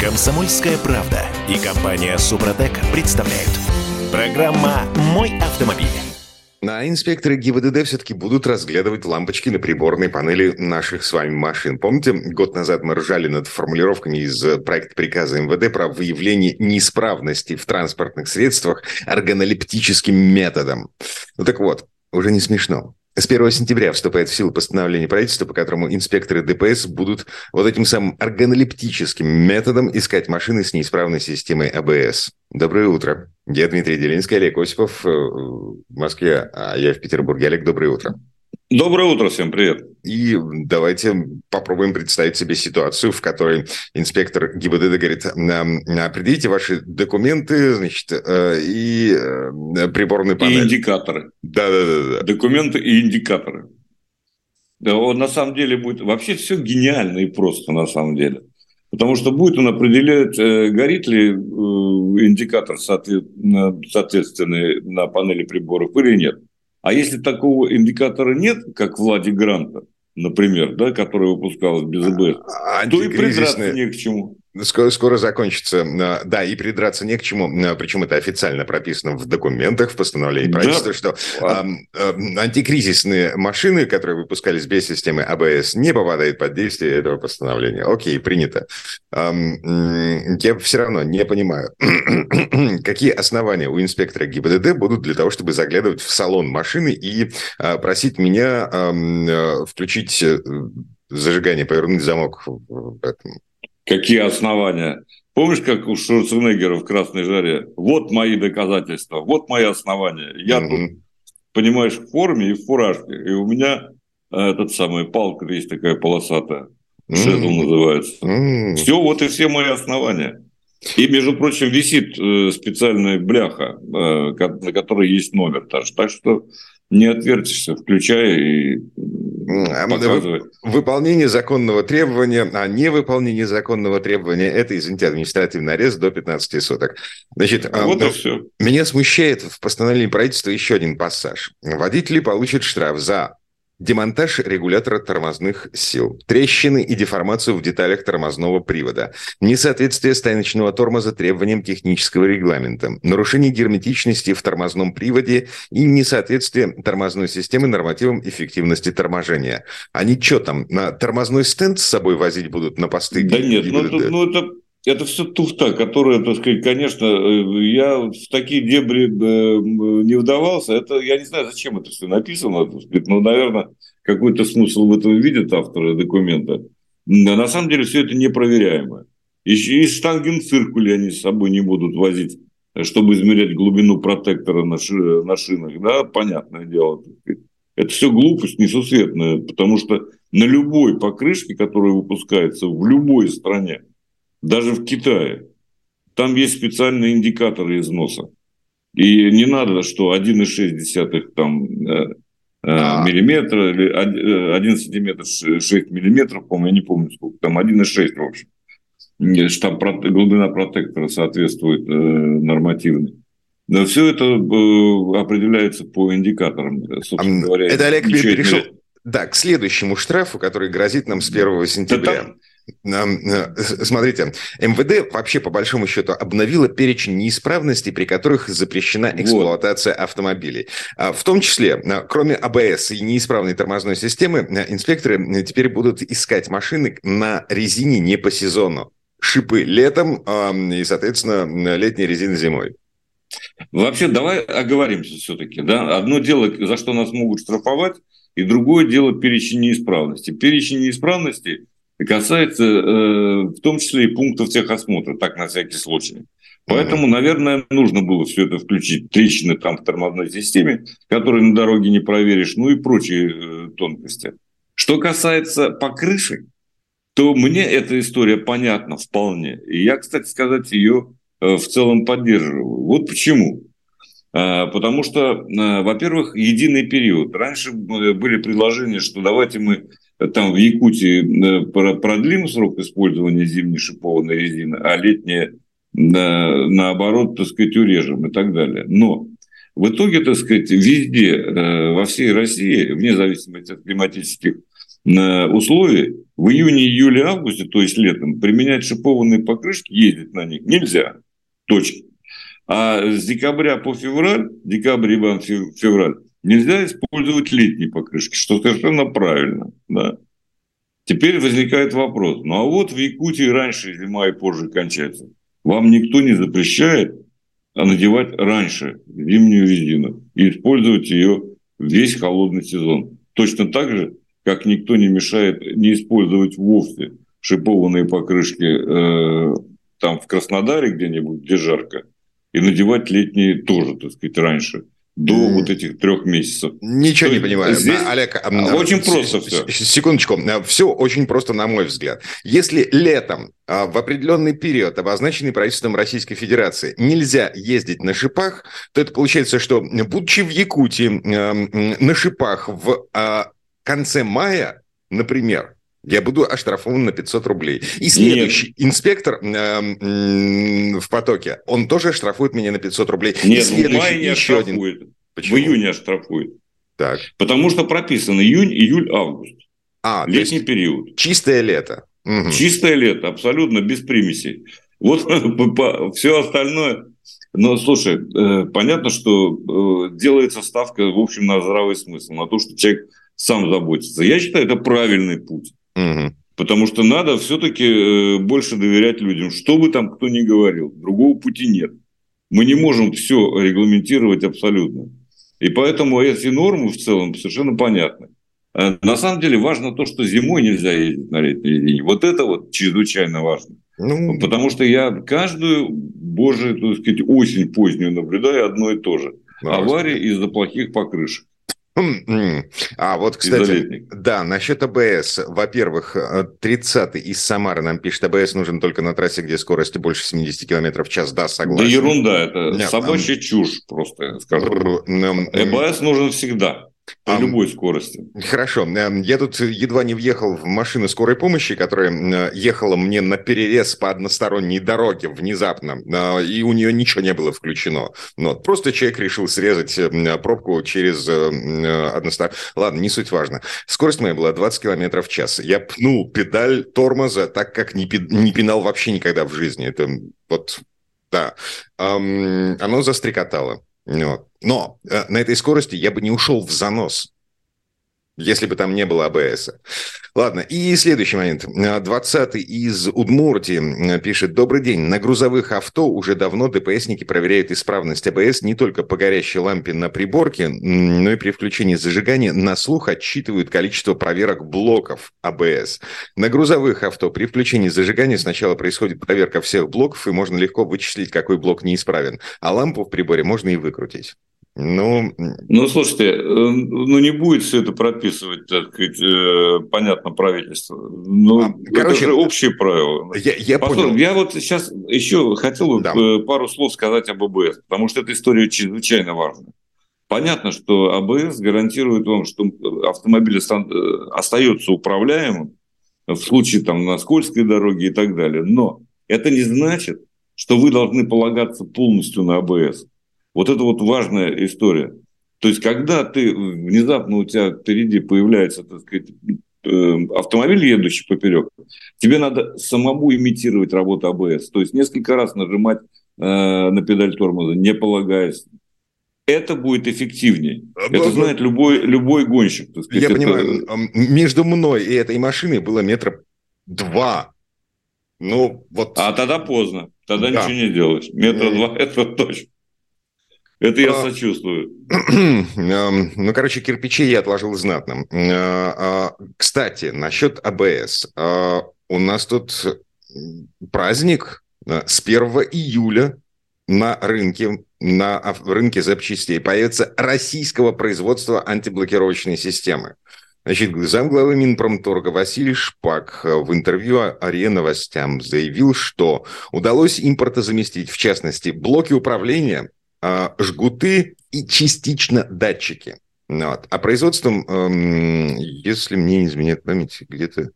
Комсомольская правда и компания Супротек представляют. Программа «Мой автомобиль». А инспекторы ГИБДД все-таки будут разглядывать лампочки на приборной панели наших с вами машин. Помните, год назад мы ржали над формулировками из проекта приказа МВД про выявление неисправности в транспортных средствах органолептическим методом. Ну так вот, уже не смешно. С 1 сентября вступает в силу постановление правительства, по которому инспекторы ДПС будут вот этим самым органолептическим методом искать машины с неисправной системой АБС. Доброе утро. Я Дмитрий Делинский, Олег Осипов э, в Москве, а я в Петербурге. Олег, доброе утро. Доброе утро, всем привет. И давайте попробуем представить себе ситуацию, в которой инспектор ГИБДД говорит, определите ваши документы, значит, э, и э, приборные панели. И индикаторы. Да-да-да. Документы и индикаторы. Да, он на самом деле будет... Вообще все гениально и просто на самом деле. Потому что будет он определять, э, горит ли индикатор соответственный на панели приборов или нет. А если такого индикатора нет, как Влади Гранта, например, да, который выпускалась без АБС, то и придраться не к чему. Скоро, скоро закончится. Да, и придраться не к чему. Причем это официально прописано в документах, в постановлении правительства, да. что а, антикризисные машины, которые выпускались без системы АБС, не попадают под действие этого постановления. Окей, принято. Я все равно не понимаю, какие основания у инспектора ГИБДД будут для того, чтобы заглядывать в салон машины и а, просить меня а, включить э, зажигание, повернуть замок в этом Какие основания? Помнишь, как у Шварценеггера в «Красной жаре»? Вот мои доказательства, вот мои основания. Я mm-hmm. тут, понимаешь, в форме и в фуражке. И у меня э, этот самый палка есть такая полосатая. Шезл mm-hmm. называется. Mm-hmm. Все, вот и все мои основания. И, между прочим, висит э, специальная бляха, э, на которой есть номер. Так что не отвертишься, включая и показывай. Выполнение законного требования, а невыполнение законного требования – это, извините, административный арест до 15 суток. Значит, а, вот и все. меня смущает в постановлении правительства еще один пассаж. Водители получат штраф за Демонтаж регулятора тормозных сил, трещины и деформацию в деталях тормозного привода, несоответствие стайночного тормоза требованиям технического регламента, нарушение герметичности в тормозном приводе и несоответствие тормозной системы нормативам эффективности торможения. Они что там, на тормозной стенд с собой возить будут на посты? Да нет, ну, это, ну это это все туфта, которая, так сказать, конечно, э, я в такие дебри э, не вдавался. Это я не знаю, зачем это все написано. Но, наверное, какой-то смысл в этом видят авторы документа. На самом деле все это непроверяемо. И, и штангенциркули они с собой не будут возить, чтобы измерять глубину протектора на, ши, на шинах. Да, понятное дело. Это все глупость несусветная, потому что на любой покрышке, которая выпускается в любой стране, даже в Китае. Там есть специальные индикаторы износа. И не надо, что 1,6 там, э, а. миллиметра, или 1 э, сантиметр 6 миллиметров, по-моему, я не помню сколько, там 1,6 в общем. Там глубина протектора соответствует э, нормативной. Но все это э, определяется по индикаторам. Собственно говоря, это Олег перешел, да, к следующему штрафу, который грозит нам с 1 сентября. Да, там, Э, смотрите, МВД вообще по большому счету обновило перечень неисправностей, при которых запрещена эксплуатация вот. автомобилей. А, в том числе, э, кроме АБС и неисправной тормозной системы, э, инспекторы теперь будут искать машины на резине не по сезону. Шипы летом и, соответственно, летние резины зимой. Вообще, давай оговоримся все-таки. Да? Одно дело, за что нас могут штрафовать, и другое дело перечень неисправности. Перечень неисправности касается э, в том числе и пунктов техосмотра, так на всякий случай. Поэтому, наверное, нужно было все это включить. Трещины там в тормозной системе, которые на дороге не проверишь, ну и прочие э, тонкости. Что касается покрышек, то мне эта история понятна вполне. И я, кстати сказать, ее э, в целом поддерживаю. Вот почему. А, потому что, во-первых, единый период. Раньше были предложения, что давайте мы там в Якутии э, продлим срок использования зимней шипованной резины, а летние наоборот, так сказать, урежем и так далее. Но в итоге, так сказать, везде, э, во всей России, вне зависимости от климатических условий в июне, июле, августе, то есть летом, применять шипованные покрышки, ездить на них нельзя. Точка. А с декабря по февраль, декабрь, иван, февраль, нельзя использовать летние покрышки, что совершенно правильно. Да. Теперь возникает вопрос. Ну а вот в Якутии раньше зима и позже кончается. Вам никто не запрещает надевать раньше зимнюю резину и использовать ее весь холодный сезон. Точно так же, как никто не мешает не использовать вовсе шипованные покрышки э, там в Краснодаре где-нибудь, где жарко, и надевать летние тоже, так сказать, раньше до mm. вот этих трех месяцев. Ничего То не понимаю. Здесь Олег, а, очень просто все. Секундочку. Все очень просто, на мой взгляд. Если летом а, в определенный период, обозначенный правительством Российской Федерации, нельзя ездить на шипах, то это получается, что, будучи в Якутии на шипах в а, конце мая, например, я буду оштрафован на 500 рублей. И следующий Нет. инспектор э, в потоке, он тоже штрафует меня на 500 рублей. Нет, и следующий, в мае не еще оштрафует. Один. Почему? В июне оштрафует. Так. Потому что прописано июнь, июль, август. А, Летний период. Чистое лето. Угу. Чистое лето, абсолютно без примесей. Вот все остальное. Но слушай, э, понятно, что э, делается ставка, в общем, на здравый смысл, на то, что человек сам заботится. Я считаю, это правильный путь. Угу. Потому что надо все-таки э, больше доверять людям, что бы там кто ни говорил. Другого пути нет. Мы не можем все регламентировать абсолютно. И поэтому эти нормы в целом совершенно понятны. А на самом деле важно то, что зимой нельзя ездить на летней резине. Вот это вот чрезвычайно важно. Ну... Потому что я каждую божию, так сказать, осень позднюю наблюдаю одно и то же. Аварии из-за плохих покрышек. А вот, кстати, да, насчет АБС. Во-первых, 30-й э, из Самары нам пишет, АБС нужен только на трассе, где скорость больше 70 км в час. Да, согласен. Да ерунда, это Нет, собачья а... чушь просто, скажу. АБС нужен всегда. При а, любой скорости. Хорошо. Эм, я тут едва не въехал в машину скорой помощи, которая ехала мне на перерез по односторонней дороге внезапно, э, и у нее ничего не было включено. Но ну просто человек решил срезать эм, пробку через э, односторонний... Ладно, не суть важно. Скорость моя была 20 км в час. Я пнул педаль тормоза так, как не, не пинал вообще никогда в жизни. Это вот, да. Оно застрекотало. Вот. Но э, на этой скорости я бы не ушел в занос если бы там не было АБС. Ладно, и следующий момент. 20-й из Удмуртии пишет. Добрый день. На грузовых авто уже давно ДПСники проверяют исправность АБС не только по горящей лампе на приборке, но и при включении зажигания на слух отсчитывают количество проверок блоков АБС. На грузовых авто при включении зажигания сначала происходит проверка всех блоков, и можно легко вычислить, какой блок неисправен. А лампу в приборе можно и выкрутить. Ну, ну, слушайте, э, ну не будет все это прописывать, так сказать, э, понятно, правительство. Ну, а, короче, это же общие правила. Я, я понял. Я вот сейчас еще хотел да. Э, пару слов сказать об АБС, потому что эта история чрезвычайно важна. Понятно, что АБС гарантирует вам, что автомобиль остается управляемым в случае там, на скользкой дороге и так далее. Но это не значит, что вы должны полагаться полностью на АБС. Вот это вот важная история. То есть, когда ты внезапно у тебя впереди появляется, так сказать, э, автомобиль, едущий поперек, тебе надо самому имитировать работу АБС. То есть, несколько раз нажимать э, на педаль тормоза, не полагаясь. Это будет эффективнее. А, это знает любой, любой гонщик. Так сказать. Я это... понимаю. Между мной и этой машиной было метра два. Ну, вот... А тогда поздно. Тогда да. ничего не делаешь. Метра два – это точно. Это я а, сочувствую. Эм, ну, короче, кирпичи я отложил знатно. Э, а, кстати, насчет АБС. А, у нас тут праздник э, с 1 июля на рынке, на рынке запчастей появится российского производства антиблокировочной системы. Значит, замглавы Минпромторга Василий Шпак в интервью АРИА новостям заявил, что удалось импортозаместить, в частности, блоки управления жгуты и частично датчики. Вот. А производством, эм, если мне не изменяет память, где-то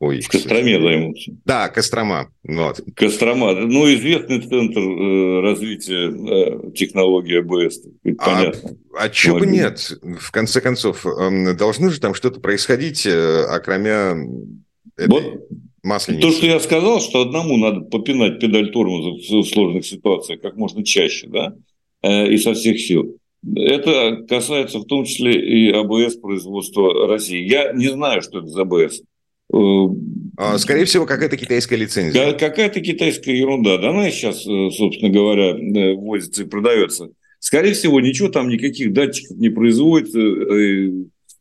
Ой, в Костроме займутся. Да, Кострома. Вот. Кострома. Ну, известный центр э, развития э, технологии АБС. А, понятно. А чего бы нет? В конце концов, э, должно же там что-то происходить, э, окромя этой вот. Масленица. То, что я сказал, что одному надо попинать педаль тормоза в сложных ситуациях как можно чаще, да, э, и со всех сил. Это касается в том числе и АБС производства России. Я не знаю, что это за АБС. А, скорее всего, какая-то китайская лицензия. Какая-то китайская ерунда. Да она сейчас, э, собственно говоря, э, вводится и продается. Скорее всего, ничего там, никаких датчиков не производится. Э,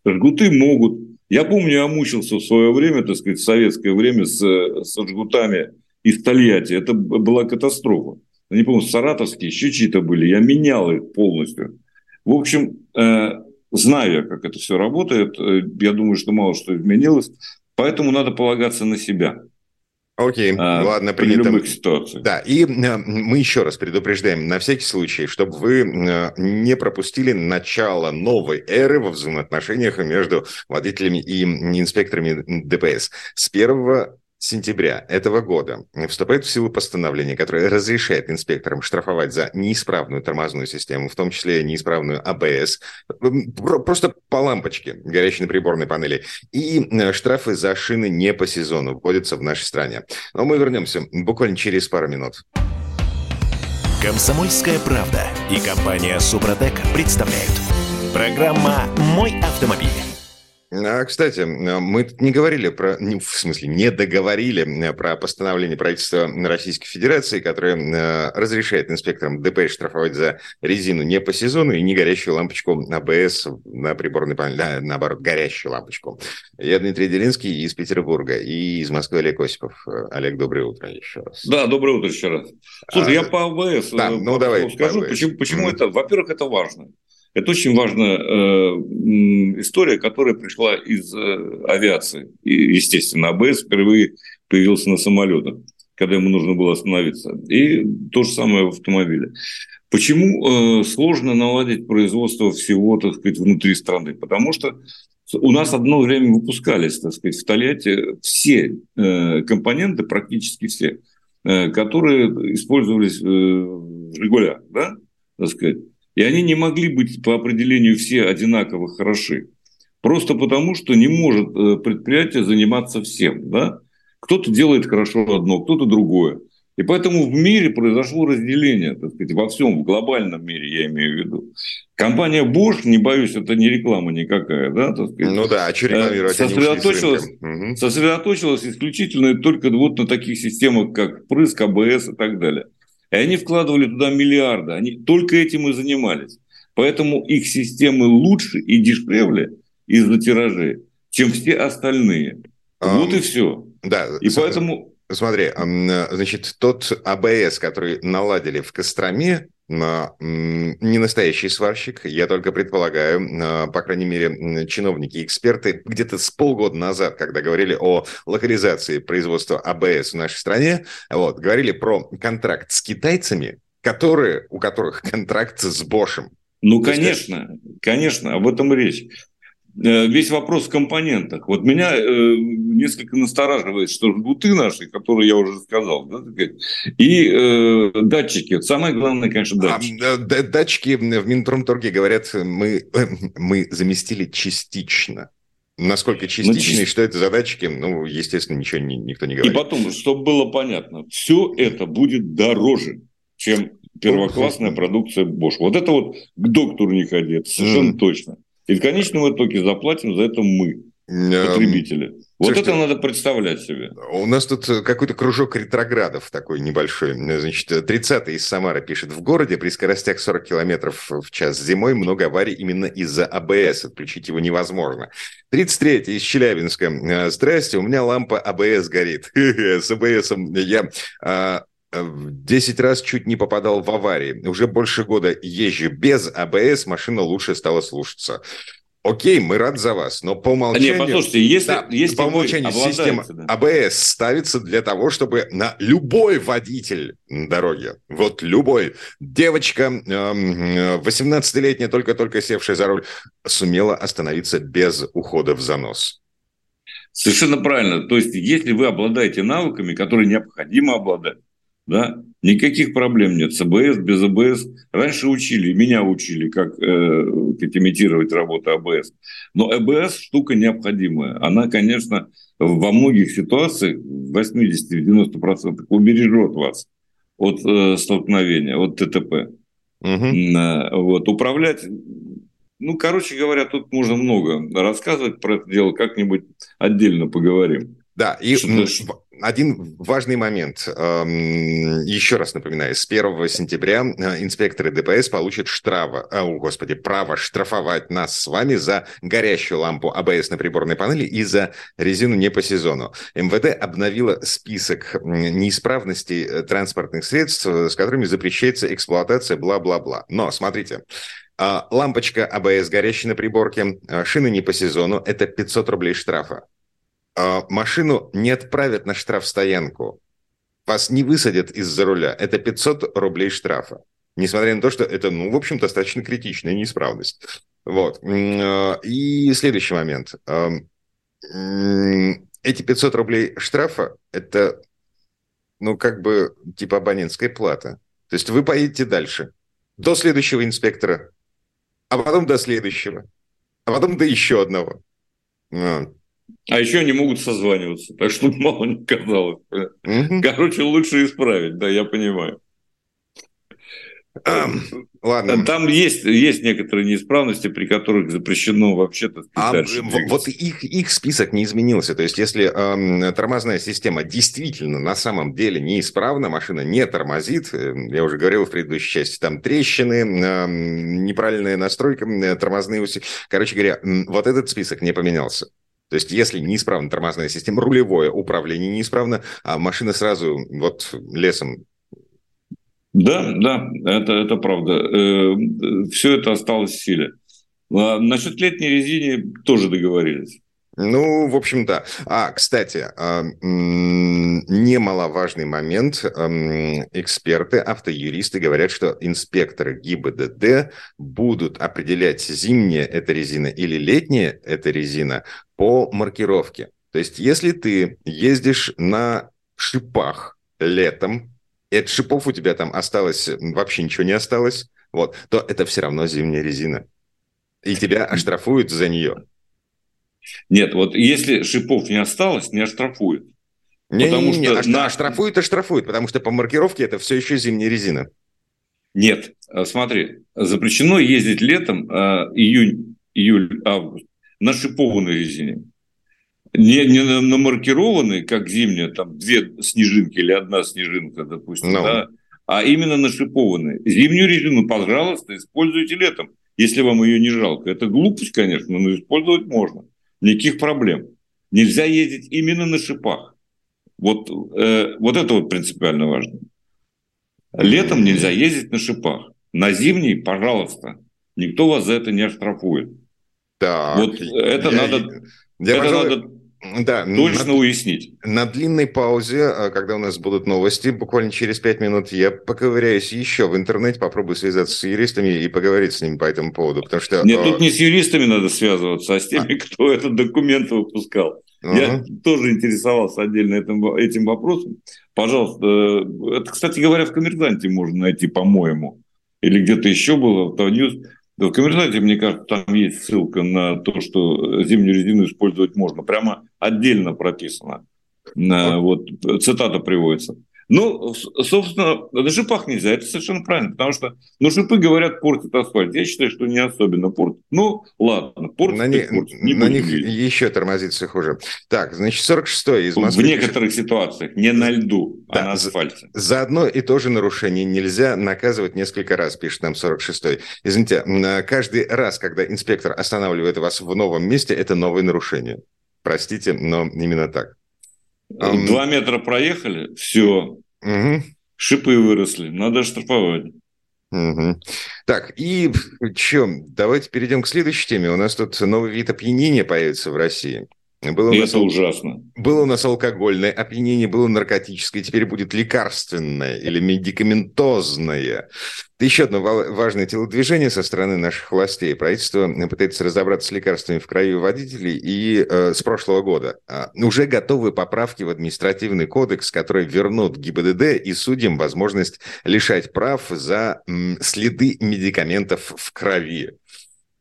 жгуты могут. Я помню, я мучился в свое время, так сказать, в советское время с, с жгутами из Тольятти. Это была катастрофа. Не помню, саратовские, еще чьи-то были. Я менял их полностью. В общем, знаю я, как это все работает. Я думаю, что мало что изменилось. Поэтому надо полагаться на себя. Окей, а, ладно, принято. При любых ситуациях. Да, и э, мы еще раз предупреждаем, на всякий случай, чтобы вы э, не пропустили начало новой эры во взаимоотношениях между водителями и инспекторами ДПС. С 1 сентября этого года вступает в силу постановление, которое разрешает инспекторам штрафовать за неисправную тормозную систему, в том числе неисправную АБС, просто по лампочке, горящей на приборной панели. И э, штрафы за шины не по сезону вводятся в нашей стране. Но мы вернемся буквально через пару минут. Комсомольская правда и компания Супротек представляют. Программа «Мой автомобиль». А, кстати, мы тут не говорили про, в смысле, не договорили про постановление правительства Российской Федерации, которое э, разрешает инспекторам ДПС штрафовать за резину не по сезону и не горящую лампочку АБС на приборной панели, а, наоборот, горящую лампочку. Я Дмитрий Делинский из Петербурга и из Москвы Олег Осипов. Олег, доброе утро еще раз. Да, доброе утро еще раз. Слушай, а, я по АБС да, э, ну, давай, скажу, почему, почему mm-hmm. это, во-первых, это важно. Это очень важная э, история, которая пришла из э, авиации. И, естественно, АБС впервые появился на самолетах, когда ему нужно было остановиться. И то же самое в автомобиле. Почему э, сложно наладить производство всего, так сказать, внутри страны? Потому что у нас одно время выпускались, так сказать, в Тольятти все э, компоненты, практически все, э, которые использовались э, «Жигулях», да, так сказать. И они не могли быть по определению все одинаково хороши. Просто потому, что не может э, предприятие заниматься всем. Да? Кто-то делает хорошо одно, кто-то другое. И поэтому в мире произошло разделение, так сказать, во всем, в глобальном мире, я имею в виду. Компания Bosch, не боюсь, это не реклама никакая, да, так сказать. Ну да, а что рекламировать? Сосредоточилась, угу. сосредоточилась исключительно только вот на таких системах, как прыск, АБС и так далее. И они вкладывали туда миллиарды, они только этим и занимались. Поэтому их системы лучше и дешевле из-за тиражей, чем все остальные. А, вот и все. Да, и поэтому... Смотри, значит, тот АБС, который наладили в Костроме, не настоящий сварщик, я только предполагаю, по крайней мере, чиновники, эксперты где-то с полгода назад, когда говорили о локализации производства АБС в нашей стране, вот, говорили про контракт с китайцами, которые, у которых контракт с Бошем. Ну, конечно, конечно, об этом речь. Э, весь вопрос в компонентах. Вот меня э, несколько настораживает, что жгуты наши, которые я уже сказал, да, и э, датчики. Самое главное, конечно, датчики. А, датчики в Минпромторге говорят, мы, э, мы заместили частично. Насколько частично, ну, что это за датчики, ну, естественно, ничего не, никто не говорит. И потом, чтобы было понятно, все это будет дороже, чем первоклассная продукция Bosch. Вот это вот к доктору не ходи, это совершенно mm. точно. И в конечном итоге заплатим за это мы, потребители. Вот Слушайте, это надо представлять себе. У нас тут какой-то кружок ретроградов такой небольшой. Значит, 30-й из Самары пишет. В городе при скоростях 40 километров в час зимой много аварий именно из-за АБС. Отключить его невозможно. 33-й из Челябинска. Здрасте, у меня лампа АБС горит. С АБС я а, в 10 раз чуть не попадал в аварии. Уже больше года езжу без АБС, машина лучше стала слушаться. Окей, мы рады за вас, но по умолчанию... А нет, послушайте, если, да, если по умолчанию система да. АБС ставится для того, чтобы на любой водитель на дороге, вот любой, девочка, 18-летняя, только-только севшая за руль, сумела остановиться без ухода в занос. Совершенно правильно. То есть, если вы обладаете навыками, которые необходимо обладать, да, никаких проблем нет с АБС, без АБС. Раньше учили, меня учили, как э, имитировать работу АБС. Но АБС штука необходимая. Она, конечно, во многих ситуациях, в 80-90% убережет вас от э, столкновения, от ТТП. Угу. Вот, управлять ну, короче говоря, тут можно много рассказывать про это дело, как-нибудь отдельно поговорим. Да, и один важный момент. Эм, еще раз напоминаю, с 1 сентября э, инспекторы ДПС получат штрафа, э, о, господи, право штрафовать нас с вами за горящую лампу АБС на приборной панели и за резину не по сезону. МВД обновила список неисправностей э, транспортных средств, с которыми запрещается эксплуатация, бла-бла-бла. Но, смотрите, лампочка АБС, горящая на приборке, шины не по сезону – это 500 рублей штрафа. А, машину не отправят на штрафстоянку, вас не высадят из-за руля, это 500 рублей штрафа. Несмотря на то, что это, ну, в общем, достаточно критичная неисправность. Вот. А, и следующий момент. А, эти 500 рублей штрафа – это, ну, как бы, типа абонентская плата. То есть вы поедете дальше, до следующего инспектора, а потом до следующего, а потом до еще одного. А еще они могут созваниваться, так что мало не казалось. Короче, лучше исправить, да, я понимаю. Ладно. Там есть, есть некоторые неисправности, при которых запрещено вообще-то а, Вот их, их список не изменился. То есть, если э, тормозная система действительно на самом деле неисправна, машина не тормозит, э, я уже говорил в предыдущей части, там трещины, э, неправильная настройка, э, тормозные уси. Короче говоря, вот этот список не поменялся. То есть, если неисправна тормозная система, рулевое управление неисправно, а машина сразу вот лесом да, да, это, это правда. Э, Все это осталось в силе. А насчет летней резины тоже договорились. Ну, в общем, да. А, кстати, а, немаловажный момент. Эксперты, автоюристы говорят, что инспекторы ГИБДД будут определять, зимняя эта резина или летняя эта резина по маркировке. То есть, если ты ездишь на шипах летом, и от шипов у тебя там осталось, вообще ничего не осталось, вот, то это все равно зимняя резина. И тебя оштрафуют за нее. Нет, вот если шипов не осталось, не оштрафуют. Не, потому не, не, что не, на... оштрафуют, оштрафуют, потому что по маркировке это все еще зимняя резина. Нет, э, смотри, запрещено ездить летом, э, июнь, июль, август, на шипованной резине. Не, не намаркированной, как зимняя, там две снежинки или одна снежинка, допустим, no. Ну. да, а именно нашипованные. Зимнюю резину, пожалуйста, используйте летом, если вам ее не жалко. Это глупость, конечно, но использовать можно. Никаких проблем. Нельзя ездить именно на шипах. Вот, э, вот это вот принципиально важно. Летом нельзя ездить на шипах. На зимний, пожалуйста. Никто вас за это не оштрафует. Так. Вот это я, надо, я, это пожалуй, надо да, точно на, уяснить. На длинной паузе, а, когда у нас будут новости, буквально через пять минут, я поковыряюсь еще в интернете, попробую связаться с юристами и поговорить с ними по этому поводу, потому что... Нет, тут не с юристами надо связываться, а с теми, а. кто этот документ выпускал. Uh-huh. Я тоже интересовался отдельно этим, этим вопросом. Пожалуйста, э, это, кстати говоря, в «Коммерсанте» можно найти, по-моему, или где-то еще было, в Тавньюз. В «Коммерсанте», мне кажется, там есть ссылка на то, что зимнюю резину использовать можно. Прямо отдельно прописано. Вот цитата приводится. Ну, собственно, на шипах нельзя, это совершенно правильно, потому что, ну, шипы, говорят, портят асфальт. Я считаю, что не особенно портят. Ну, ладно, портят, на, не, портят. Не на них видеть. еще тормозится хуже. Так, значит, 46-й из Москвы. В некоторых ситуациях, не на льду, а да, а на асфальте. За, за одно и то же нарушение нельзя наказывать несколько раз, пишет нам 46-й. Извините, каждый раз, когда инспектор останавливает вас в новом месте, это новое нарушение. Простите, но именно так. Два метра проехали, все, угу. шипы выросли, надо штрафовать. Угу. Так, и что, давайте перейдем к следующей теме. У нас тут новый вид опьянения появится в России. Было и это ал... ужасно. Было у нас алкогольное опьянение, было наркотическое, теперь будет лекарственное или медикаментозное. Еще одно важное телодвижение со стороны наших властей. Правительство пытается разобраться с лекарствами в крови водителей и э, с прошлого года. А, уже готовы поправки в административный кодекс, которые вернут ГИБДД и судьям возможность лишать прав за м, следы медикаментов в крови.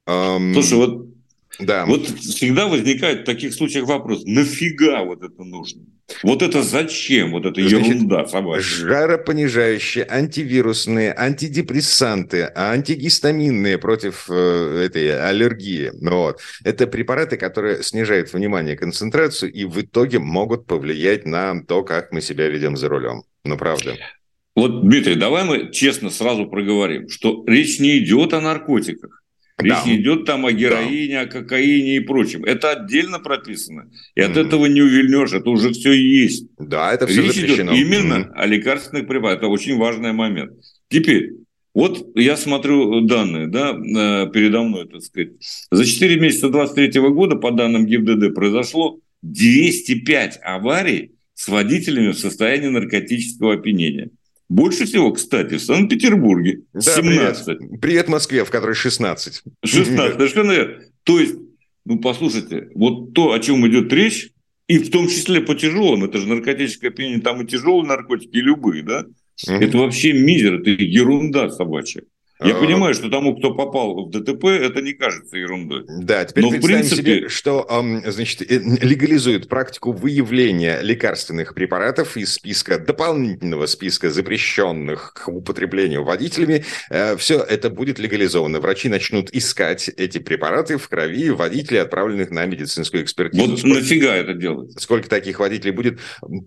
Слушай, вот да. Вот всегда возникает в таких случаях вопрос, нафига вот это нужно? Вот это зачем? Вот это Значит, ерунда собачья. Жаропонижающие, антивирусные, антидепрессанты, антигистаминные против э, этой аллергии. Вот. Это препараты, которые снижают внимание, концентрацию и в итоге могут повлиять на то, как мы себя ведем за рулем. Ну, правда. Вот, Дмитрий, давай мы честно сразу проговорим, что речь не идет о наркотиках. Речь да. идет там о героине, о кокаине и прочем. Это отдельно прописано. И от mm. этого не увильнешь. Это уже все есть. Да, это все Речь запрещено. идет именно mm. о лекарственных препаратах. Это очень важный момент. Теперь, вот я смотрю данные, да, э, передо мной, так сказать. За 4 месяца 2023 года, по данным ГИБДД, произошло 205 аварий с водителями в состоянии наркотического опьянения. Больше всего, кстати, в Санкт-Петербурге. Да, 17. Привет. привет Москве, в которой 16. 16, совершенно верно. То есть, ну, послушайте, вот то, о чем идет речь, и в том числе по тяжелым, это же наркотическое опьянение, там и тяжелые наркотики, и любые, да? Угу. Это вообще мизер, это ерунда собачья. Я а... понимаю, что тому, кто попал в ДТП, это не кажется ерундой. Да, теперь Но представим в принципе... себе, что значит, э, легализуют практику выявления лекарственных препаратов из списка дополнительного списка запрещенных к употреблению водителями. Э, Все это будет легализовано. Врачи начнут искать эти препараты в крови водителей, отправленных на медицинскую экспертизу. Вот сколько... нафига это делать? Сколько таких водителей будет,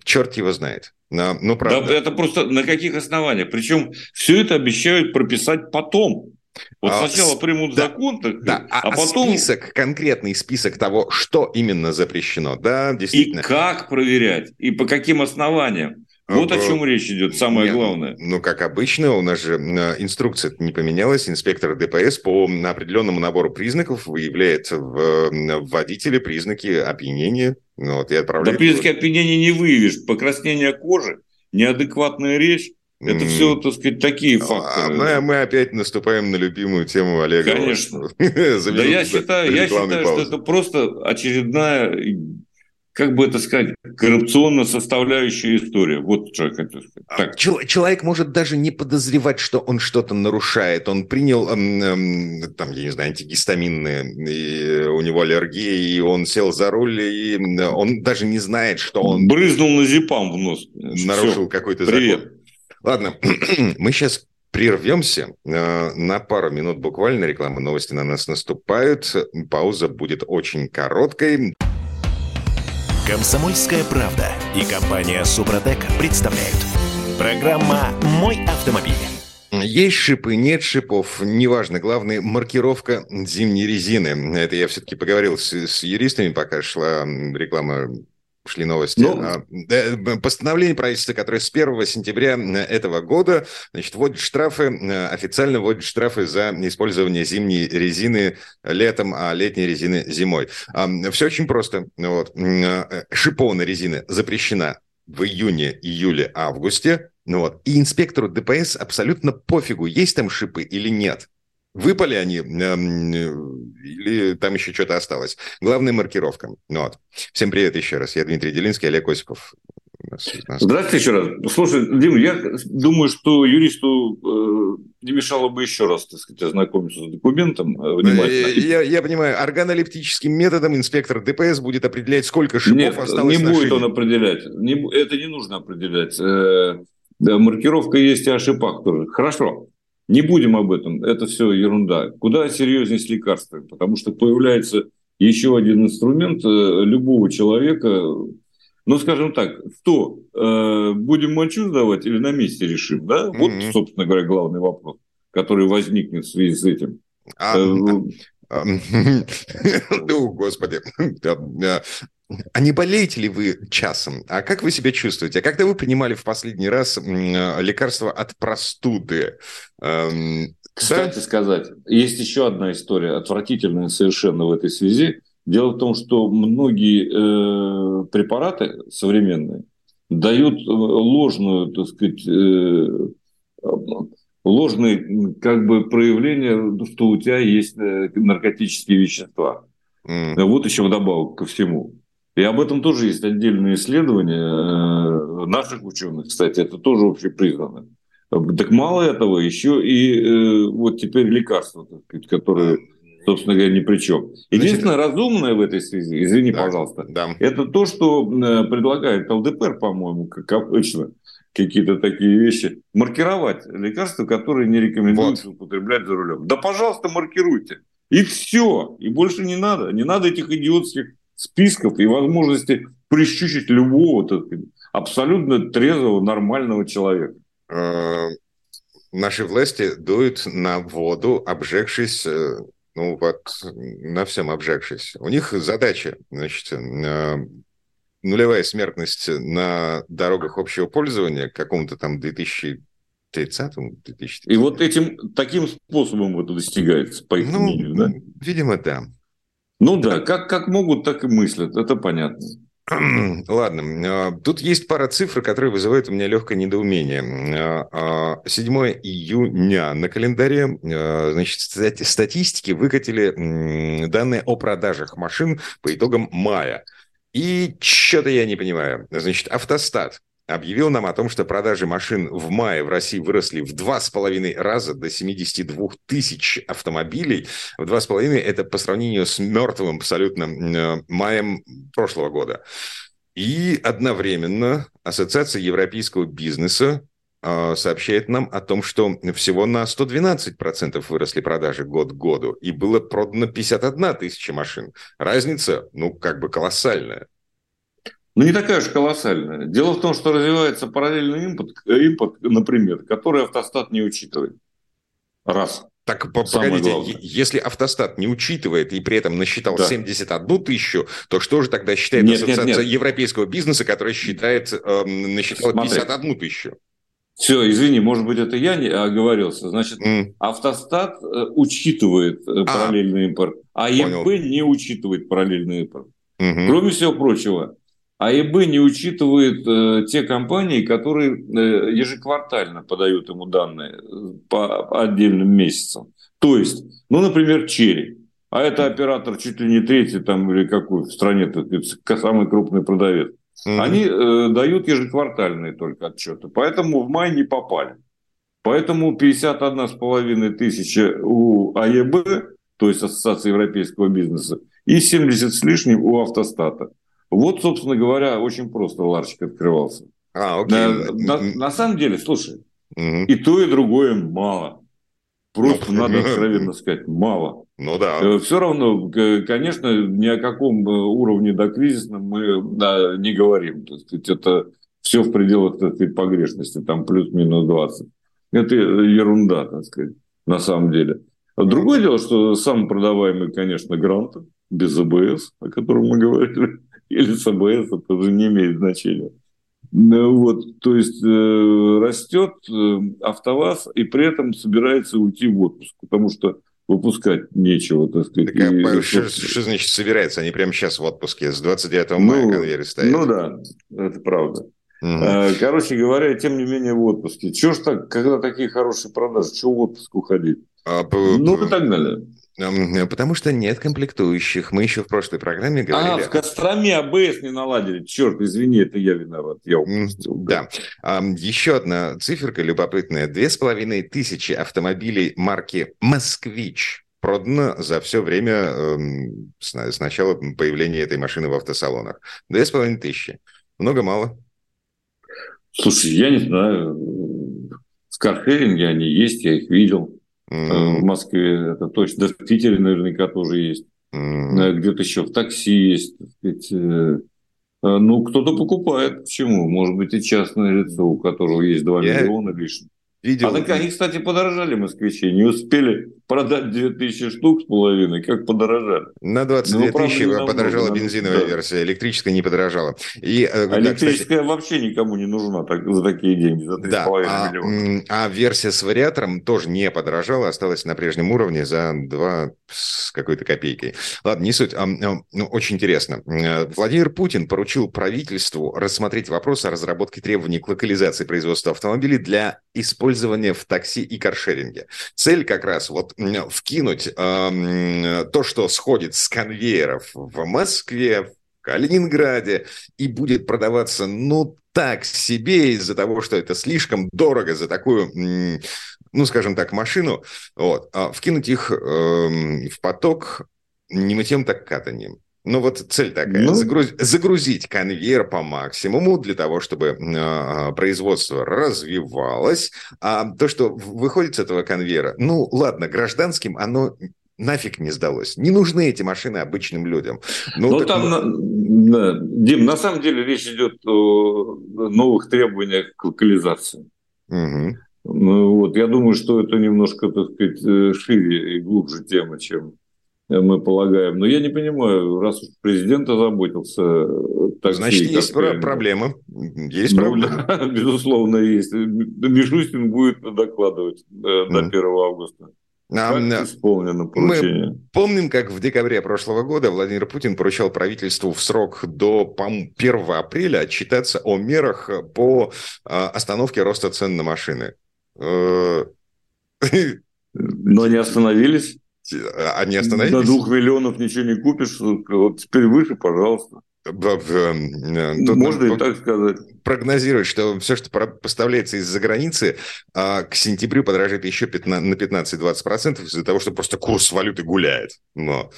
черт его знает. Но, ну, правда. Да, это просто на каких основаниях? Причем все это обещают прописать потом. Вот а, сначала примут да, закон, так, да, а, а потом... список, конкретный список того, что именно запрещено, да, действительно. И как проверять, и по каким основаниям. Вот о чем речь идет, самое Нет, главное. Ну, как обычно, у нас же э, инструкция не поменялась. Инспектор ДПС по определенному набору признаков выявляет в водителе признаки опьянения. Ну, вот, и отправляет... Да признаки опьянения не выявишь. Покраснение кожи, неадекватная речь. Это все, так сказать, такие а факторы. Мы, мы опять наступаем на любимую тему Олега. Конечно. Да я считаю, я считаю что это просто очередная как бы это сказать, коррупционно составляющая история. Вот что я хочу сказать. А так. Человек может даже не подозревать, что он что-то нарушает. Он принял, эм, эм, там, я не знаю, антигистаминные, и у него аллергия, и он сел за руль, и он даже не знает, что он... Брызнул на зипам в нос. Нарушил какой-то закон. Ладно, мы сейчас прервемся э, на пару минут буквально. Реклама новости на нас наступают. Пауза будет очень короткой. Комсомольская правда и компания Супротек представляют. Программа «Мой автомобиль». Есть шипы, нет шипов, неважно. Главное, маркировка зимней резины. Это я все-таки поговорил с, с юристами, пока шла реклама шли новости. Ну, а, постановление правительства, которое с 1 сентября этого года значит, вводит штрафы, официально вводит штрафы за использование зимней резины летом, а летней резины зимой. Все очень просто. Вот. Э, шипованная резина запрещена в июне, июле, августе. Ну вот. И инспектору ДПС абсолютно пофигу, есть там шипы или нет. Выпали они или там еще что-то осталось. Главная маркировка. Ну, вот. Всем привет еще раз. Я Дмитрий Делинский, Олег Осипов. Здравствуйте еще раз. Слушай, Дим, я думаю, что юристу э, не мешало бы еще раз, так сказать, ознакомиться с документом э, внимательно. Э, я, я понимаю, органолептическим методом инспектор ДПС будет определять, сколько шипов Нет, осталось не будет он определять. Не, это не нужно определять. Э, да, маркировка есть и о шипах тоже. Хорошо. Не будем об этом, это все ерунда. Куда серьезнее с лекарствами, потому что появляется еще один инструмент э, любого человека, ну, скажем так, что, э, будем мочу сдавать или на месте решим, да? Mm-hmm. Вот, собственно говоря, главный вопрос, который возникнет в связи с этим. А, ну, господи. А не болеете ли вы часом? А как вы себя чувствуете? А когда вы принимали в последний раз лекарство от простуды? Эм, Кстати да? сказать, есть еще одна история, отвратительная совершенно в этой связи. Дело в том, что многие э, препараты современные дают э, ложную, так сказать, э, ложные как бы проявления, что у тебя есть э, наркотические вещества. Mm. Вот еще вдобавок ко всему. И об этом тоже есть отдельные исследования э, наших ученых, кстати, это тоже общепризнано. Так мало этого, еще и э, вот теперь лекарства, которые, собственно говоря, ни при чем. Единственное Значит, разумное в этой связи, извини, да, пожалуйста, да. это то, что предлагает ЛДПР, по-моему, как обычно, какие-то такие вещи, маркировать лекарства, которые не рекомендуется вот. употреблять за рулем. Да, пожалуйста, маркируйте. И все. И больше не надо. Не надо этих идиотских списков и возможности прищучить любого так абсолютно трезвого, нормального человека. Э, наши власти дуют на воду, обжегшись э, ну вот, на всем обжегшись. У них задача, значит, э, нулевая смертность на дорогах общего пользования к какому-то там 2030 2030 И вот этим, таким способом это достигается, по их ну, мнению, да? Видимо, да. Ну да, как, как могут, так и мыслят, это понятно. Ладно, а, тут есть пара цифр, которые вызывают у меня легкое недоумение. 7 а, июня на календаре, а, значит, статистики выкатили данные о продажах машин по итогам мая. И что-то я не понимаю. Значит, автостат объявил нам о том, что продажи машин в мае в России выросли в два с половиной раза до 72 тысяч автомобилей. В два с половиной это по сравнению с мертвым абсолютно э, маем прошлого года. И одновременно Ассоциация европейского бизнеса э, сообщает нам о том, что всего на 112% выросли продажи год к году, и было продано 51 тысяча машин. Разница, ну, как бы колоссальная. Ну, не такая уж колоссальная. Дело в том, что развивается параллельный импорт, импорт например, который автостат не учитывает. Раз. Так, погодите, если автостат не учитывает и при этом насчитал да. 71 тысячу, то что же тогда считает нет, Ассоциация нет, нет. европейского бизнеса, которая считает, э, насчитала Смотри. 51 тысячу? Все, извини, может быть, это я не оговорился. Значит, mm. автостат э, учитывает э, а, параллельный импорт, а ЕП не учитывает параллельный импорт. Угу. Кроме всего прочего, АИБ не учитывает э, те компании, которые э, ежеквартально подают ему данные э, по отдельным месяцам. То есть, ну, например, Черри. А это оператор чуть ли не третий там или какой в стране, это самый крупный продавец. Mm-hmm. Они э, дают ежеквартальные только отчеты. Поэтому в май не попали. Поэтому 51,5 тысячи у АЕБ, то есть Ассоциации европейского бизнеса, и 70 с лишним у автостата. Вот, собственно говоря, очень просто ларчик открывался. А, окей. На, на, на самом деле, слушай, угу. и то, и другое мало. Просто ну, надо откровенно сказать, мало. Ну да. Э, Все равно, конечно, ни о каком э, уровне до кризисном мы да, не говорим. То есть это все в пределах сказать, погрешности, там плюс-минус 20. Это ерунда, так сказать, на самом деле. Другое дело, что самый продаваемый, конечно, грант без АБС, о котором мы говорили или с АБС, это уже не имеет значения. Ну вот, то есть э, растет э, АвтоВАЗ и при этом собирается уйти в отпуск, потому что выпускать нечего, так сказать. Так, и, а, что, что значит собирается? Они прямо сейчас в отпуске, с 29 мая ну, конвейер стоят. Ну да, это правда. Угу. Короче говоря, тем не менее в отпуске. Чего ж так, когда такие хорошие продажи, чего в отпуск уходить? А, ну и так далее. Потому что нет комплектующих. Мы еще в прошлой программе говорили... А, в Костроме АБС не наладили. Черт, извини, это я виноват. Я упустил. Да. Еще одна циферка любопытная. Две с половиной тысячи автомобилей марки «Москвич» продано за все время с начала появления этой машины в автосалонах. Две с половиной тысячи. Много-мало? Слушай, я не знаю. В каршеринге они есть, я их видел. Mm-hmm. В Москве это точно. Да, в Питере наверняка тоже есть. Mm-hmm. Где-то еще в такси есть. Э, ну, кто-то покупает. Почему? Может быть, и частное лицо, у которого есть 2 Я... миллиона лишних. Видел. А так они, кстати, подорожали москвичи, не успели продать 2000 штук с половиной, как подорожали. На 22 ну, тысячи подорожала бензиновая да. версия, электрическая не подорожала. И, э, а да, электрическая кстати... вообще никому не нужна так, за такие деньги, за 3,5 да, а, миллиона. А версия с вариатором тоже не подорожала, осталась на прежнем уровне за 2 с какой-то копейкой. Ладно, не суть. А, ну, очень интересно. Э, Владимир Путин поручил правительству рассмотреть вопрос о разработке требований к локализации производства автомобилей для использования в такси и каршеринге. Цель как раз вот вкинуть то, что сходит с конвейеров в Москве, в Калининграде и будет продаваться, ну, так себе из-за того, что это слишком дорого за такую, ну, скажем так, машину, вот, а вкинуть их э, в поток не мытьем, так катанием. Ну вот цель такая, ну... загруз... загрузить конвейер по максимуму для того, чтобы э, производство развивалось. А то, что выходит с этого конвейера, ну ладно, гражданским оно нафиг не сдалось. Не нужны эти машины обычным людям. Ну, ну там, мы... да, Дим, на самом деле речь идет о новых требованиях к локализации. Угу. Ну, вот, я думаю, что это немножко, так сказать, э, шире и глубже тема, чем мы полагаем. Но я не понимаю, раз уж президент озаботился э, такси, Значит, есть правильно. проблема. Есть ну, проблема. Да, безусловно, есть. Мишустин будет докладывать э, до 1 августа. Как исполнено поручение? Мы помним, как в декабре прошлого года Владимир Путин поручал правительству в срок до 1 апреля отчитаться о мерах по а, остановке роста цен на машины. Э, Но не остановились? Они остановились? До двух миллионов ничего не купишь. Вот теперь выше, пожалуйста. Тут Можно и так сказать. Прогнозировать, что все, что поставляется из-за границы, а, к сентябрю подорожает еще 15, на 15-20% из-за того, что просто курс валюты гуляет. Но...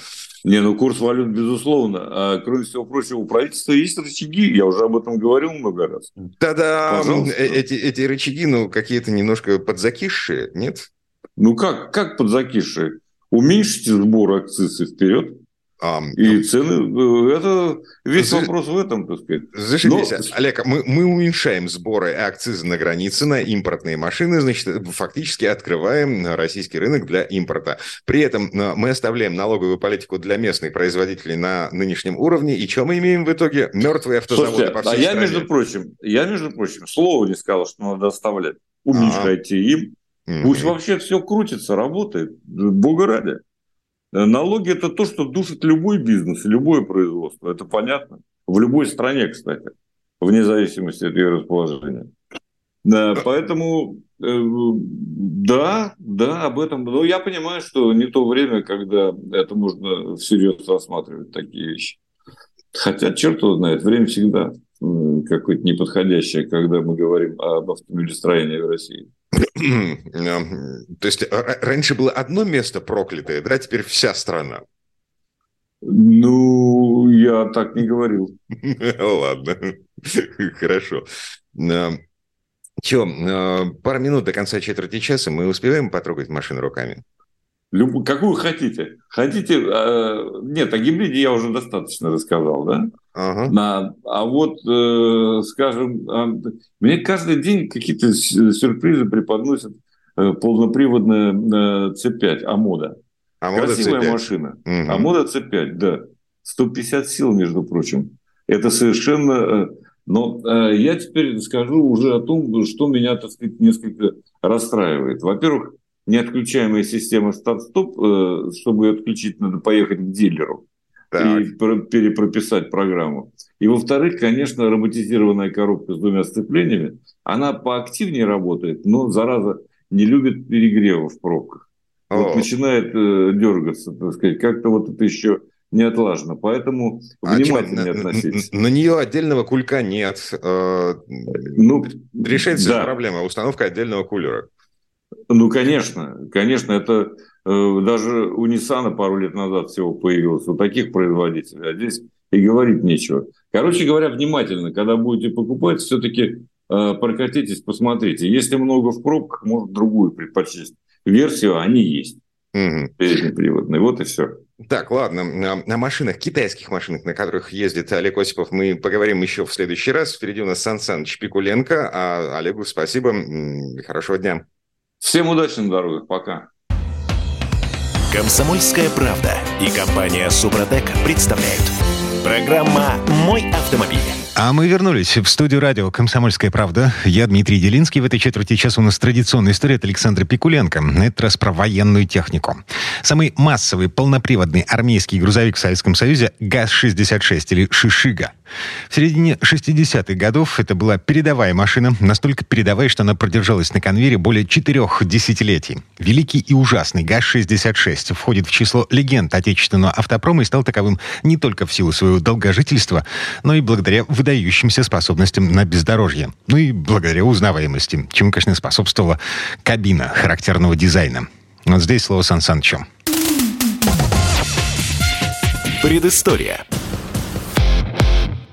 Не, ну курс валют, безусловно. А кроме всего прочего, у правительства есть рычаги. Я уже об этом говорил много раз. Да-да, э, эти, эти рычаги, ну, какие-то немножко подзакисшие, нет? Ну как, как подзакисшие? Уменьшите сбор акцизы вперед, а, и ну, цены, э, это весь за, вопрос в этом, так сказать. Зашибись, Но... Олег, мы, мы уменьшаем сборы акцизы на границе на импортные машины, значит, фактически открываем российский рынок для импорта. При этом э, мы оставляем налоговую политику для местных производителей на нынешнем уровне, и что мы имеем в итоге? Мертвые автозаводы Слушайте, по всей а я, стране. между прочим, я, между прочим, слово не сказал, что надо оставлять. Уменьшайте а. им. Пусть вообще все крутится, работает. Бога ради. Налоги – это то, что душит любой бизнес, любое производство. Это понятно. В любой стране, кстати, вне зависимости от ее расположения. Да, поэтому э, да, да, об этом. Но я понимаю, что не то время, когда это можно всерьез рассматривать такие вещи. Хотя, черт его знает, время всегда какое-то неподходящее, когда мы говорим об автомобилестроении в России. То есть раньше было одно место проклятое, да, теперь вся страна. Ну, я так не говорил. Ладно, хорошо. Че, пару минут до конца четверти часа, мы успеваем потрогать машину руками? Люб... Какую хотите. Хотите... Э, нет, о гибриде я уже достаточно рассказал, да? Ага. На, а вот, э, скажем, э, мне каждый день какие-то сюрпризы преподносят э, полноприводная э, C5 Амода. Амода Красивая C5. машина. Угу. Амода C5, да. 150 сил, между прочим. Это совершенно... Э, но э, я теперь скажу уже о том, что меня, так сказать, несколько расстраивает. Во-первых, неотключаемая система старт-стоп, э, чтобы ее отключить, надо поехать к дилеру так. и перепрописать программу. И во-вторых, конечно, роботизированная коробка с двумя сцеплениями, она поактивнее работает, но, зараза, не любит перегрева в пробках. О. Вот начинает э, дергаться, так сказать, как-то вот это еще не отлажено. Поэтому а внимательнее а относитесь. На, на нее отдельного кулька нет. Э, ну, Решается да. проблема, установка отдельного кулера. Ну, конечно, конечно, это э, даже у Nissan пару лет назад всего появилось, у таких производителей, а здесь и говорить нечего. Короче говоря, внимательно, когда будете покупать, все-таки э, прокатитесь, посмотрите. Если много в пробках, может другую предпочесть версию, они есть. Угу. Переднеприводные, вот и все. Так, ладно, о машинах, китайских машинах, на которых ездит Олег Осипов, мы поговорим еще в следующий раз. Впереди у нас Сан Саныч Пикуленко, а Олегу спасибо, хорошего дня. Всем удачи на дорогах. Пока. Комсомольская правда и компания Супротек представляют. Программа «Мой автомобиль». А мы вернулись в студию радио «Комсомольская правда». Я Дмитрий Делинский. В этой четверти часа у нас традиционная история от Александра Пикуленко. На этот раз про военную технику. Самый массовый полноприводный армейский грузовик в Советском Союзе ГАЗ-66 или «Шишига». В середине 60-х годов это была передовая машина, настолько передовая, что она продержалась на конвейере более четырех десятилетий. Великий и ужасный ГАЗ-66 входит в число легенд отечественного автопрома и стал таковым не только в силу своего долгожительства, но и благодаря выдающимся способностям на бездорожье. Ну и благодаря узнаваемости, чему, конечно, способствовала кабина характерного дизайна. Вот здесь слово Сан Санычу. Предыстория.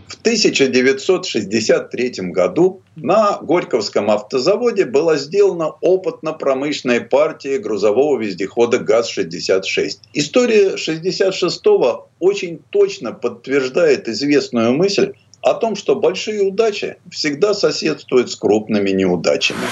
В 1963 году на Горьковском автозаводе была сделана опытно-промышленная партия грузового вездехода ГАЗ-66. История 66-го очень точно подтверждает известную мысль о том, что большие удачи всегда соседствуют с крупными неудачами.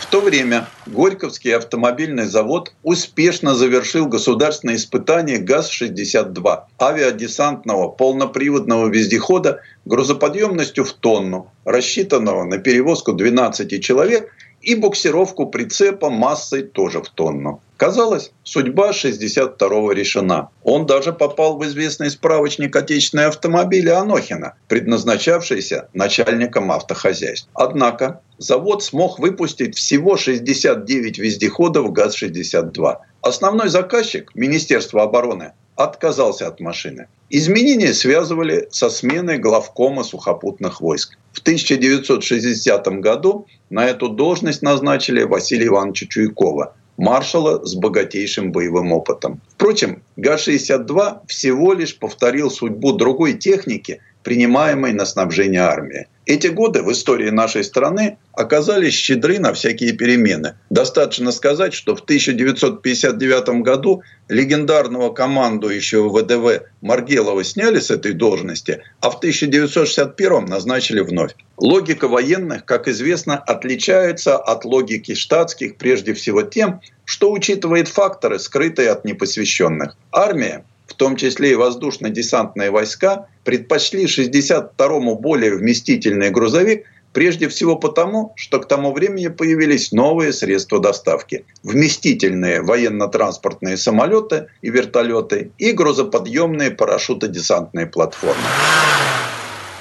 В то время Горьковский автомобильный завод успешно завершил государственное испытание ГАЗ-62 авиадесантного полноприводного вездехода грузоподъемностью в тонну, рассчитанного на перевозку 12 человек и буксировку прицепа массой тоже в тонну. Казалось, судьба 62-го решена. Он даже попал в известный справочник отечественной автомобили Анохина, предназначавшийся начальником автохозяйств. Однако завод смог выпустить всего 69 вездеходов ГАЗ-62. Основной заказчик, Министерство обороны, отказался от машины. Изменения связывали со сменой главкома сухопутных войск. В 1960 году на эту должность назначили Василия Ивановича Чуйкова, маршала с богатейшим боевым опытом. Впрочем, ГА-62 всего лишь повторил судьбу другой техники, принимаемой на снабжение армии. Эти годы в истории нашей страны оказались щедры на всякие перемены. Достаточно сказать, что в 1959 году легендарного командующего ВДВ Маргелова сняли с этой должности, а в 1961 назначили вновь. Логика военных, как известно, отличается от логики штатских прежде всего тем, что учитывает факторы, скрытые от непосвященных. Армия в том числе и воздушно-десантные войска, предпочли 62-му более вместительный грузовик прежде всего потому, что к тому времени появились новые средства доставки. Вместительные военно-транспортные самолеты и вертолеты и грузоподъемные парашютодесантные платформы.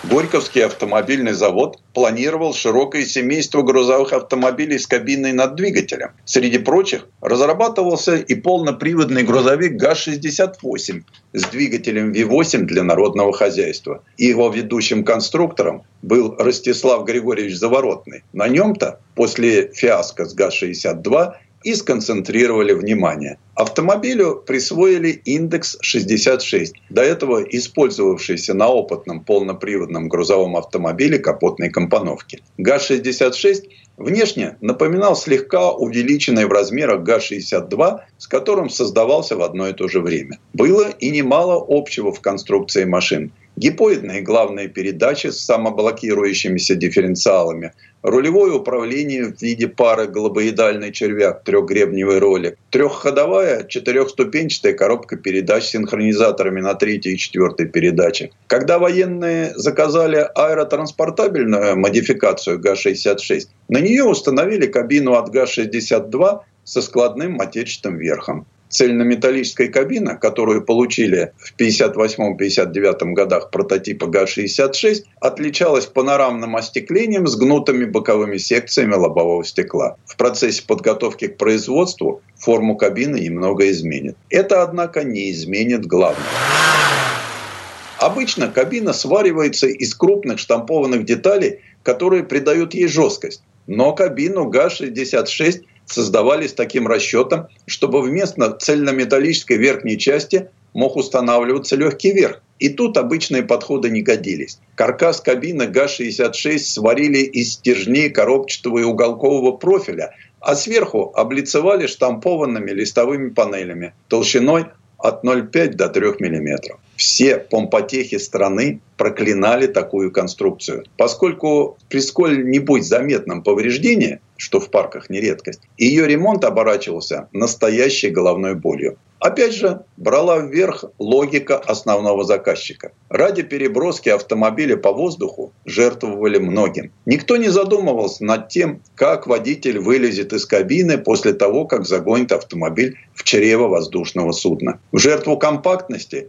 Горьковский автомобильный завод планировал широкое семейство грузовых автомобилей с кабиной над двигателем. Среди прочих разрабатывался и полноприводный грузовик ГАЗ-68 с двигателем V8 для народного хозяйства. И его ведущим конструктором был Ростислав Григорьевич Заворотный. На нем-то после фиаско с ГАЗ-62 и сконцентрировали внимание. Автомобилю присвоили индекс 66, до этого использовавшийся на опытном полноприводном грузовом автомобиле капотной компоновки. ГАЗ-66 внешне напоминал слегка увеличенный в размерах ГАЗ-62, с которым создавался в одно и то же время. Было и немало общего в конструкции машин – гипоидные главные передачи с самоблокирующимися дифференциалами, рулевое управление в виде пары глобоидальный червяк, трехгребневый ролик, трехходовая четырехступенчатая коробка передач с синхронизаторами на третьей и четвертой передаче. Когда военные заказали аэротранспортабельную модификацию ГА-66, на нее установили кабину от ГА-62 со складным отечественным верхом цельнометаллическая кабина, которую получили в 58-59 годах прототипа ГА-66, отличалась панорамным остеклением с гнутыми боковыми секциями лобового стекла. В процессе подготовки к производству форму кабины немного изменит. Это, однако, не изменит главного. Обычно кабина сваривается из крупных штампованных деталей, которые придают ей жесткость. Но кабину ГА-66 создавались с таким расчетом, чтобы вместо цельнометаллической верхней части мог устанавливаться легкий верх. И тут обычные подходы не годились. Каркас кабины ГА-66 сварили из стержней коробчатого и уголкового профиля, а сверху облицевали штампованными листовыми панелями толщиной от 0,5 до 3 мм. Все помпотехи страны проклинали такую конструкцию, поскольку при сколь-нибудь заметном повреждении, что в парках не редкость, ее ремонт оборачивался настоящей головной болью. Опять же, брала вверх логика основного заказчика. Ради переброски автомобиля по воздуху жертвовали многим. Никто не задумывался над тем, как водитель вылезет из кабины после того, как загонит автомобиль в чрево воздушного судна. В жертву компактности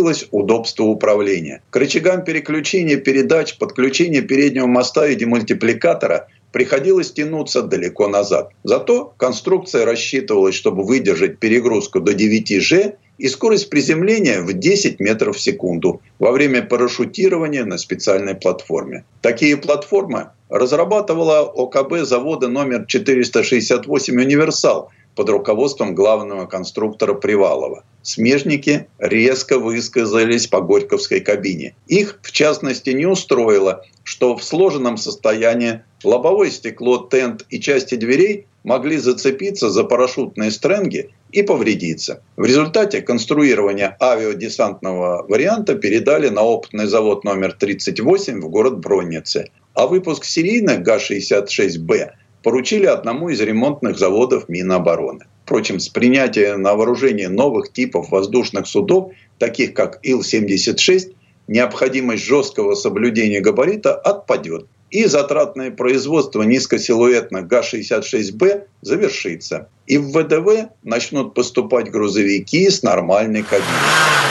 приносилось удобство управления. К рычагам переключения передач, подключения переднего моста и демультипликатора – приходилось тянуться далеко назад. Зато конструкция рассчитывалась, чтобы выдержать перегрузку до 9G и скорость приземления в 10 метров в секунду во время парашютирования на специальной платформе. Такие платформы разрабатывала ОКБ завода номер 468 «Универсал», под руководством главного конструктора Привалова. Смежники резко высказались по Горьковской кабине. Их, в частности, не устроило, что в сложенном состоянии лобовое стекло, тент и части дверей могли зацепиться за парашютные стрэнги и повредиться. В результате конструирование авиадесантного варианта передали на опытный завод номер 38 в город Броннице. А выпуск серийных ГА-66Б поручили одному из ремонтных заводов Минобороны. Впрочем, с принятием на вооружение новых типов воздушных судов, таких как Ил-76, необходимость жесткого соблюдения габарита отпадет, и затратное производство низкосилуэтных ГА-66Б завершится. И в ВДВ начнут поступать грузовики с нормальной кабиной.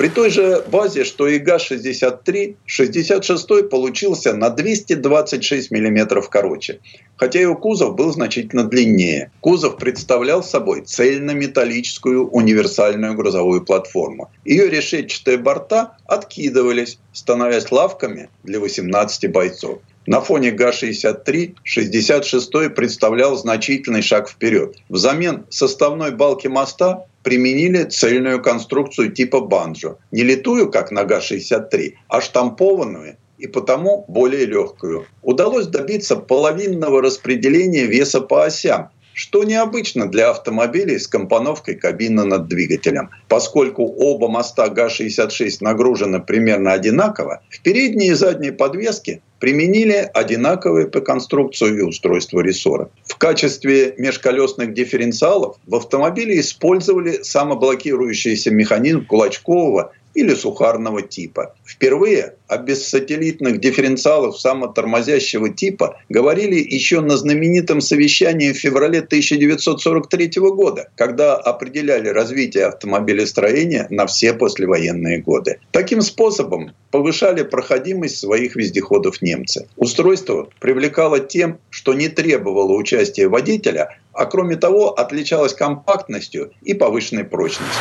При той же базе, что и ГАЗ-63, 66 получился на 226 мм короче, хотя его кузов был значительно длиннее. Кузов представлял собой цельнометаллическую универсальную грузовую платформу. Ее решетчатые борта откидывались, становясь лавками для 18 бойцов. На фоне ГА-63 66-й представлял значительный шаг вперед. Взамен составной балки моста применили цельную конструкцию типа банджо. Не литую, как на ГА-63, а штампованную и потому более легкую. Удалось добиться половинного распределения веса по осям, что необычно для автомобилей с компоновкой кабины над двигателем. Поскольку оба моста ГА-66 нагружены примерно одинаково, в передней и задней подвеске применили одинаковые по конструкции и устройству рессора. В качестве межколесных дифференциалов в автомобиле использовали самоблокирующийся механизм Кулачкового или сухарного типа. Впервые о бессателлитных дифференциалах самотормозящего типа говорили еще на знаменитом совещании в феврале 1943 года, когда определяли развитие автомобилестроения на все послевоенные годы. Таким способом повышали проходимость своих вездеходов немцы. Устройство привлекало тем, что не требовало участия водителя, а кроме того отличалось компактностью и повышенной прочностью.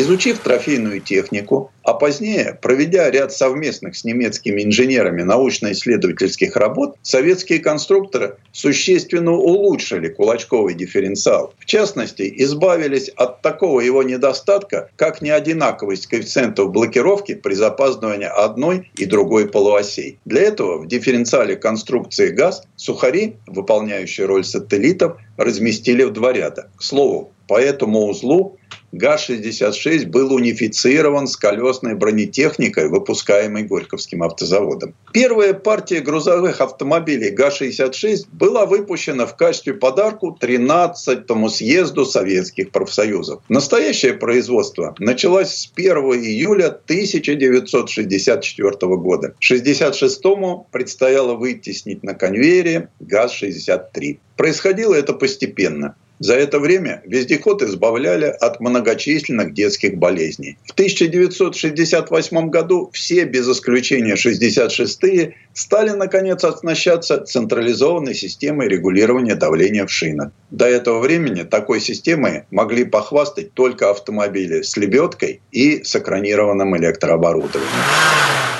Изучив трофейную технику, а позднее, проведя ряд совместных с немецкими инженерами научно-исследовательских работ, советские конструкторы существенно улучшили кулачковый дифференциал. В частности, избавились от такого его недостатка, как неодинаковость коэффициентов блокировки при запаздывании одной и другой полуосей. Для этого в дифференциале конструкции ГАЗ сухари, выполняющие роль сателлитов, разместили в два ряда. К слову, по этому узлу ГАЗ-66 был унифицирован с колесной бронетехникой, выпускаемой Горьковским автозаводом. Первая партия грузовых автомобилей ГАЗ-66 была выпущена в качестве подарку 13-му съезду советских профсоюзов. Настоящее производство началось с 1 июля 1964 года. 66-му предстояло вытеснить на конвейере ГАЗ-63. Происходило это постепенно. За это время вездеход избавляли от многочисленных детских болезней. В 1968 году все, без исключения 66-е, стали, наконец, оснащаться централизованной системой регулирования давления в шинах. До этого времени такой системой могли похвастать только автомобили с лебедкой и с экранированным электрооборудованием.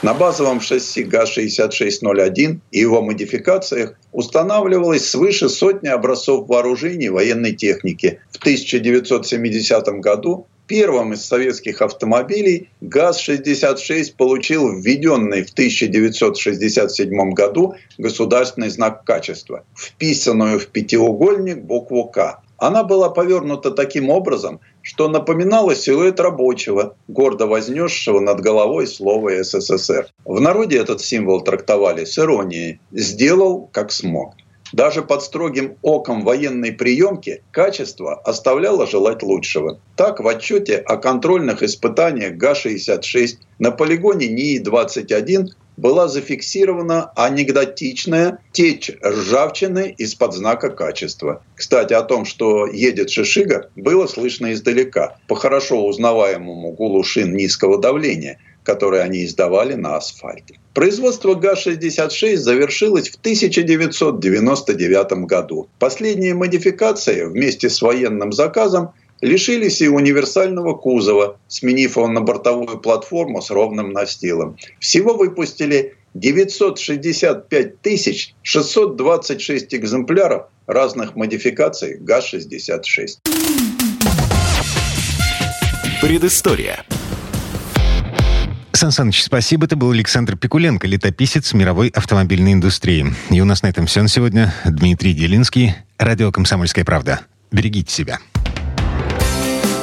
На базовом шасси ГАЗ-6601 и его модификациях устанавливалось свыше сотни образцов вооружений военной техники. В 1970 году первым из советских автомобилей ГАЗ-66 получил введенный в 1967 году государственный знак качества, вписанную в пятиугольник букву «К». Она была повернута таким образом, что напоминало силуэт рабочего, гордо вознесшего над головой слово «СССР». В народе этот символ трактовали с иронией «сделал, как смог». Даже под строгим оком военной приемки качество оставляло желать лучшего. Так, в отчете о контрольных испытаниях ГА-66 на полигоне НИИ-21 была зафиксирована анекдотичная течь ржавчины из-под знака качества. Кстати, о том, что едет Шишига, было слышно издалека, по хорошо узнаваемому гулу шин низкого давления, которые они издавали на асфальте. Производство ГАЗ-66 завершилось в 1999 году. Последние модификации вместе с военным заказом лишились и универсального кузова, сменив его на бортовую платформу с ровным настилом. Всего выпустили 965 тысяч 626 экземпляров разных модификаций ГАЗ-66. Предыстория. Сан Саныч, спасибо. Это был Александр Пикуленко, летописец мировой автомобильной индустрии. И у нас на этом все на сегодня. Дмитрий Делинский, радио «Комсомольская правда». Берегите себя.